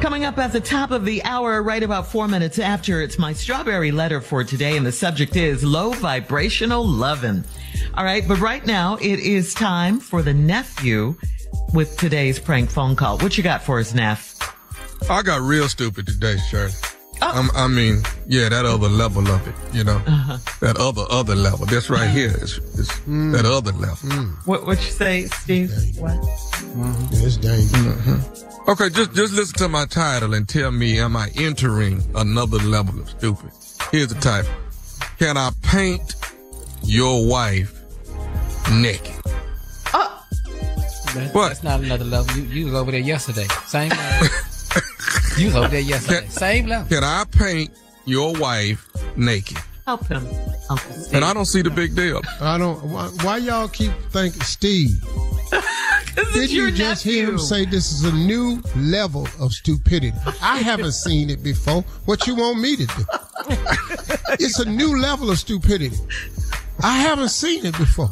Coming up at the top of the hour, right about four minutes after, it's my strawberry letter for today, and the subject is low vibrational lovin'. All right, but right now it is time for the nephew with today's prank phone call. What you got for us, Neff? I got real stupid today, Shirley. Oh. I'm- I mean, yeah, that other level of it, you know, Uh-huh. that other other level. This right here is, is mm. that other level. Mm. What what you say, Steve? What? Mm-hmm. It's dangerous. Mm-hmm. Okay, just just listen to my title and tell me, am I entering another level of stupid? Here's the title: Can I paint your wife naked? That- What? That's not another level. You, you was over there yesterday. Same level. You was over there yesterday. Same level. Can I paint your wife naked? Help him, Uncle Steve. And I don't see the big deal. I don't. Why, why y'all keep thinking Steve? Did you just hear him say this is a new level of stupidity? I haven't seen it before. What you want me to do? It's a new level of stupidity. I haven't seen it before.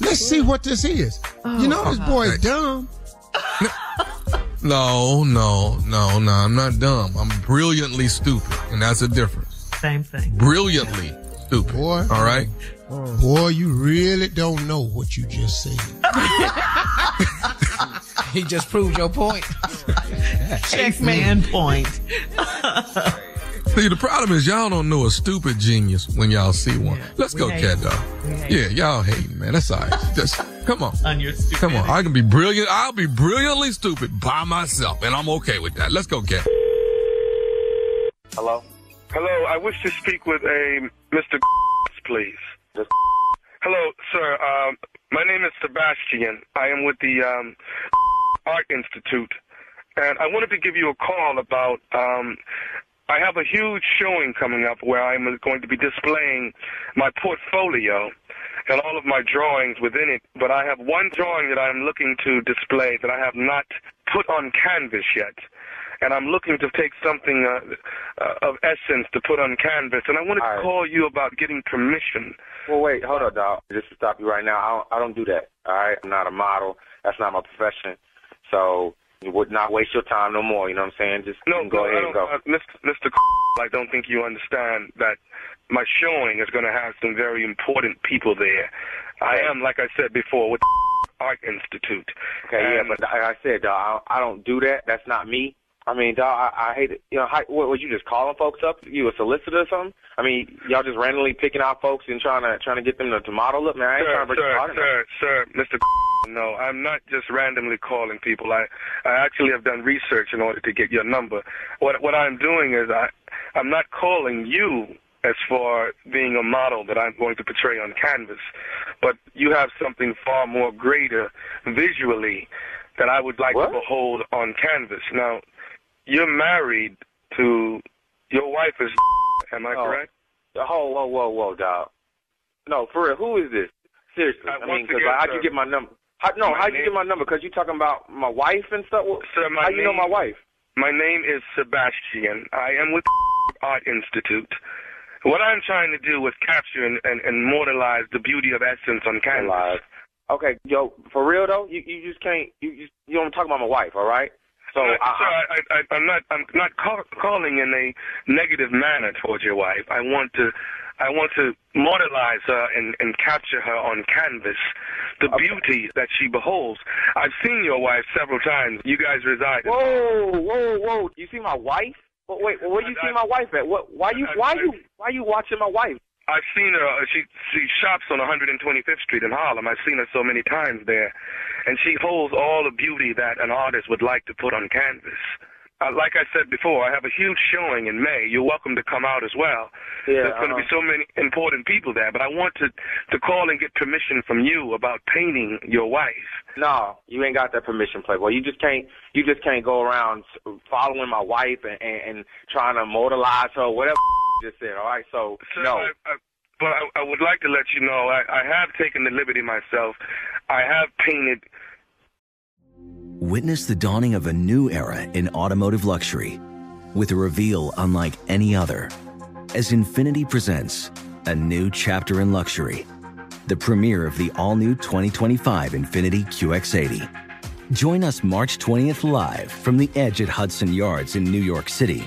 Let's see what this is. you know this boy is dumb. No, no, no, no. I'm not dumb. I'm brilliantly stupid, and that's a difference. Same thing. Brilliantly stupid. Boy. All right. Mm. Boy, you really don't know what you just said. He just proved your point. Check man point. See, the problem is y'all don't know a stupid genius when y'all see one. Let's we go, cat dog. Yeah, y'all hating, man. That's all right. Just come on. On your stupid. Come on. I can be brilliant. I'll be brilliantly stupid by myself, and I'm okay with that. Let's go, cat. Hello? Hello, I wish to speak with a Mr. please. Hello, sir. Um, my name is Sebastian. I am with the um, Art Institute, and I wanted to give you a call about. Um, I have a huge showing coming up where I'm going to be displaying my portfolio and all of my drawings within it. But I have one drawing that I'm looking to display that I have not put on canvas yet and I'm looking to take something uh, uh, of essence to put on canvas, and I wanted All to call you about getting permission. Well, wait, hold up, dog. Just to stop you right now, I don't, I don't do that. All right, I'm not a model. That's not my profession. So you would not waste your time no more. You know what I'm saying? Just No, go no, ahead and go. uh, Mr. Mr. I don't think you understand that my showing is going to have some very important people there. I am, like I said before, with Art Institute. Okay, yeah, but like I said, I I don't do that. That's not me. I mean, dog, I, I hate it. You know, how, what, was you just calling folks up? You a solicitor or something? I mean, y'all just randomly picking out folks and trying to trying to get them to, to model up. Man, I ain't sir, trying to break sir, sir, sir, Mr. No, I'm not just randomly calling people. I, I actually have done research in order to get your number. What what I'm doing is I, I'm not calling you as far being a model that I'm going to portray on canvas, but you have something far more greater visually that I would like What? to behold on canvas. Now, you're married to your wife is. Am I Oh. correct? Whoa, whoa, whoa, whoa, dog. No, for real. Who is this? Seriously. Uh, I mean, once because how'd you get my number? How, no, how'd you get my number? Because you talking about my wife and stuff. Well, Sir, my how you know my wife? My name is Sebastian. I am with Art Institute. What I'm trying to do is capture and, and, and immortalize the beauty of essence on canvas. Okay, yo, for real though, you you just can't you you, you don't talk about my wife, all right? So Sir, I, sir, I, I, I'm not I'm not call, calling in a negative manner towards your wife. I want to I want to mortalize her and, and capture her on canvas, the beauty that she beholds. I've seen your wife several times. You guys reside. Whoa, whoa, whoa! You see my wife? Wait, wait where you see my wife at? What? Why you? Why you? Why you watching my wife? I've seen her. uh, She she shops on 125th Street in Harlem. I've seen her so many times there, and she holds all the beauty that an artist would like to put on canvas. Uh, like I said before, I have a huge showing in May. You're welcome to come out as well. Yeah, There's going to be uh-huh. so many important people there, but I want to to call and get permission from you about painting your wife. No, you ain't got that permission, Playboy. You just can't. You just can't go around following my wife and and, and trying to immortalize her, whatever just said. All right, so Sir, no. I, I, but I, I would like to let you know I, I have taken the liberty myself. I have painted Witness the dawning of a new era in automotive luxury with a reveal unlike any other as Infiniti presents a new chapter in luxury, the premiere of the all new 2025 Infiniti QX80. Join us March 20th live from the edge at Hudson Yards in New York City,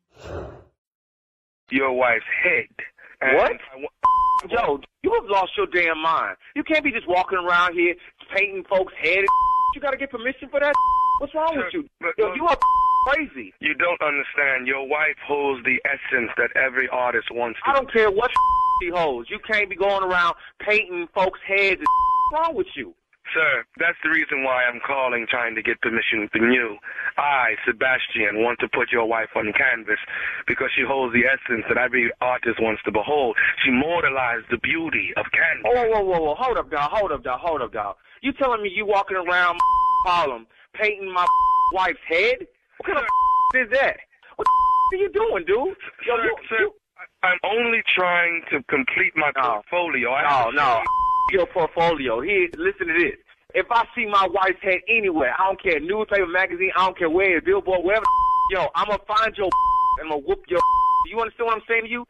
Your wife's head. And What? I Yo, you have lost your damn mind. You can't be just walking around here painting folks' head. You gotta get permission for that. What's wrong with you? Yo, you are crazy. You don't understand. Your wife holds the essence that every artist wants to. I don't care what she holds. You can't be going around painting folks' heads. What's wrong with you? Sir, that's the reason why I'm calling trying to get permission from you. I, Sebastian, want to put your wife on canvas because she holds the essence that every artist wants to behold. She mortalized the beauty of canvas. Oh, whoa, whoa, whoa. Hold up, dog. Hold up, dog. Hold up, dog. You telling me you walking around Harlem painting my wife's head? What kind of is that? What are you doing, dude? Yo, sir, you, sir, I'm only trying to complete my portfolio. I No, no. Your portfolio. Here, listen to this. If I see my wife's head anywhere, I don't care, newspaper, magazine, I don't care where, it's billboard, wherever, yo, I'm gonna find your and I'm gonna whoop your You understand what I'm saying to you?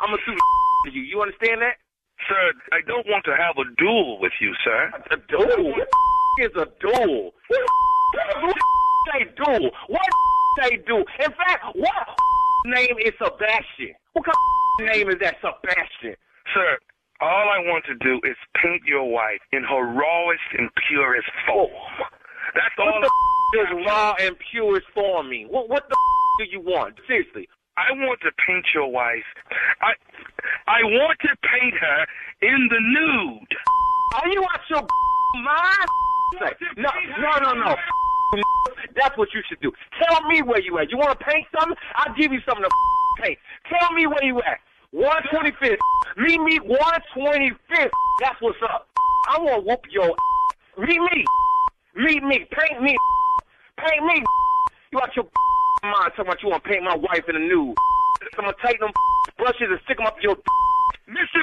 I'm gonna sue to you. You understand that? Sir, I don't want to have a duel with you, sir. A duel? What is a duel? What say duel? What say duel? In fact, what name is Sebastian? What kind of name is that, Sebastian? Sir, all I want to do is paint your wife in her rawest and purest form. That's all. What the is raw and purest form mean? What what the do you want? Seriously. I want to paint your wife. I I want to paint her in the nude. Are you out your mind? No, no, no, no. That's what you should do. Tell me where you at. You want to paint something? I'll give you something to paint. Tell me where you at. 125th. Meet me 125th. That's what's up. I want to whoop your Meet me. Meet me. Paint me. Paint me. You out your mind talking about you want to paint my wife in the nude. I'm going to take them brushes and stick them up your Mr.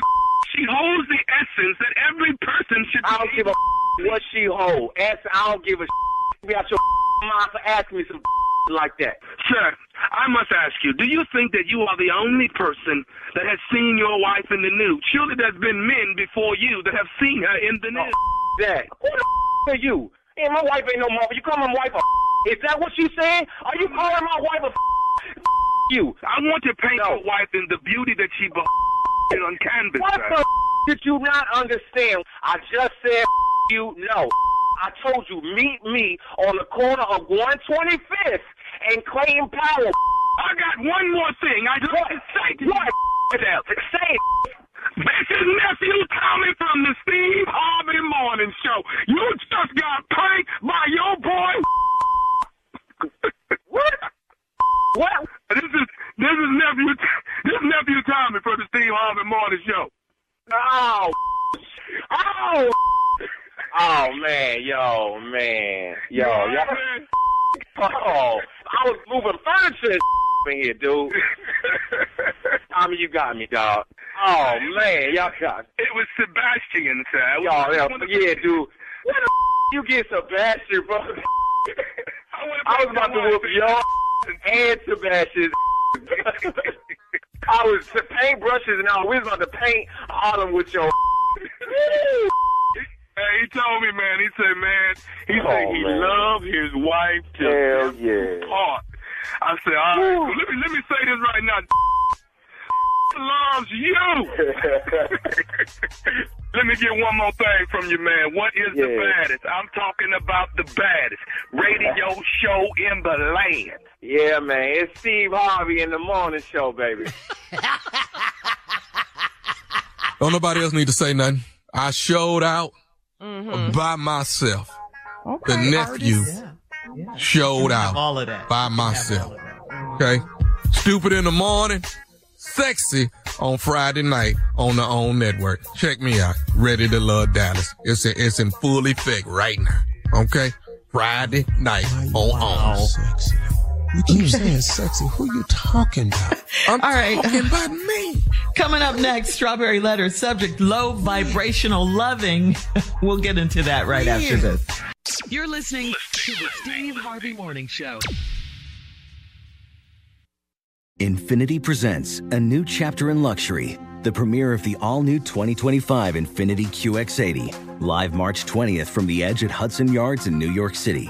She holds the essence that every person should I don't give a what she hold. Ask, I don't give a be out your mind for asking me some like that. Sir, I must ask you, do you think that you are the only person that has seen your wife in the nude? Surely there's been men before you that have seen her in the oh, nude. That. Who the are you? Hey, my wife ain't no mother. You call my wife a Is that what you saying? Are you calling my wife a you? I want to paint your wife in the beauty that she be- on canvas, What sir. the did you not understand? I just said you no. I told you, meet me on the corner of 125th and Clayton Powell. I got one more thing I just want to say to What? you. Say it. This is nephew Tommy from the Steve Harvey Morning Show. You just got pranked by your boy. what? What? This is this is nephew this is nephew Tommy from the Steve Harvey Morning Show. Oh, oh, oh man, yo, man, yo, yo. Man. Oh, I was moving furniture in here, dude. Tommy, you got me, dog. Oh man, y'all got. It was Sebastian, sir. It Yo, was yo, one of the- yeah, dude. What the you get Sebastian, bro? I was about to whoop your and Sebastian. I was paint brushes and all. We was about to paint Harlem with your. Hey, he told me, man. He said, man, he Oh, said he man. loved his wife to Hell death yeah. part. I said, all right, so let me let me say this right now. loves you. let me get one more thing from you, man. What is the baddest? I'm talking about the baddest radio show in the land. Yeah, man. It's Steve Harvey in the morning show, baby. Don't nobody else need to say nothing. I showed out Mm-hmm. by myself. the nephew showed out all of that. by myself. Okay. Stupid in the morning, sexy on Friday night on the OWN network. Check me out. Ready to love Dallas. It's in, it's in full effect right now. Okay. Friday night on OWN. You keep saying sexy. Who are you talking about? I'm All right. talking about me. Coming up next, Strawberry Letter subject low vibrational loving. we'll get into that right yeah. after this. You're listening to the Steve Harvey Morning Show. Infiniti presents a new chapter in luxury, the premiere of the all new 2025 Infiniti QX80, live March 20th from the edge at Hudson Yards in New York City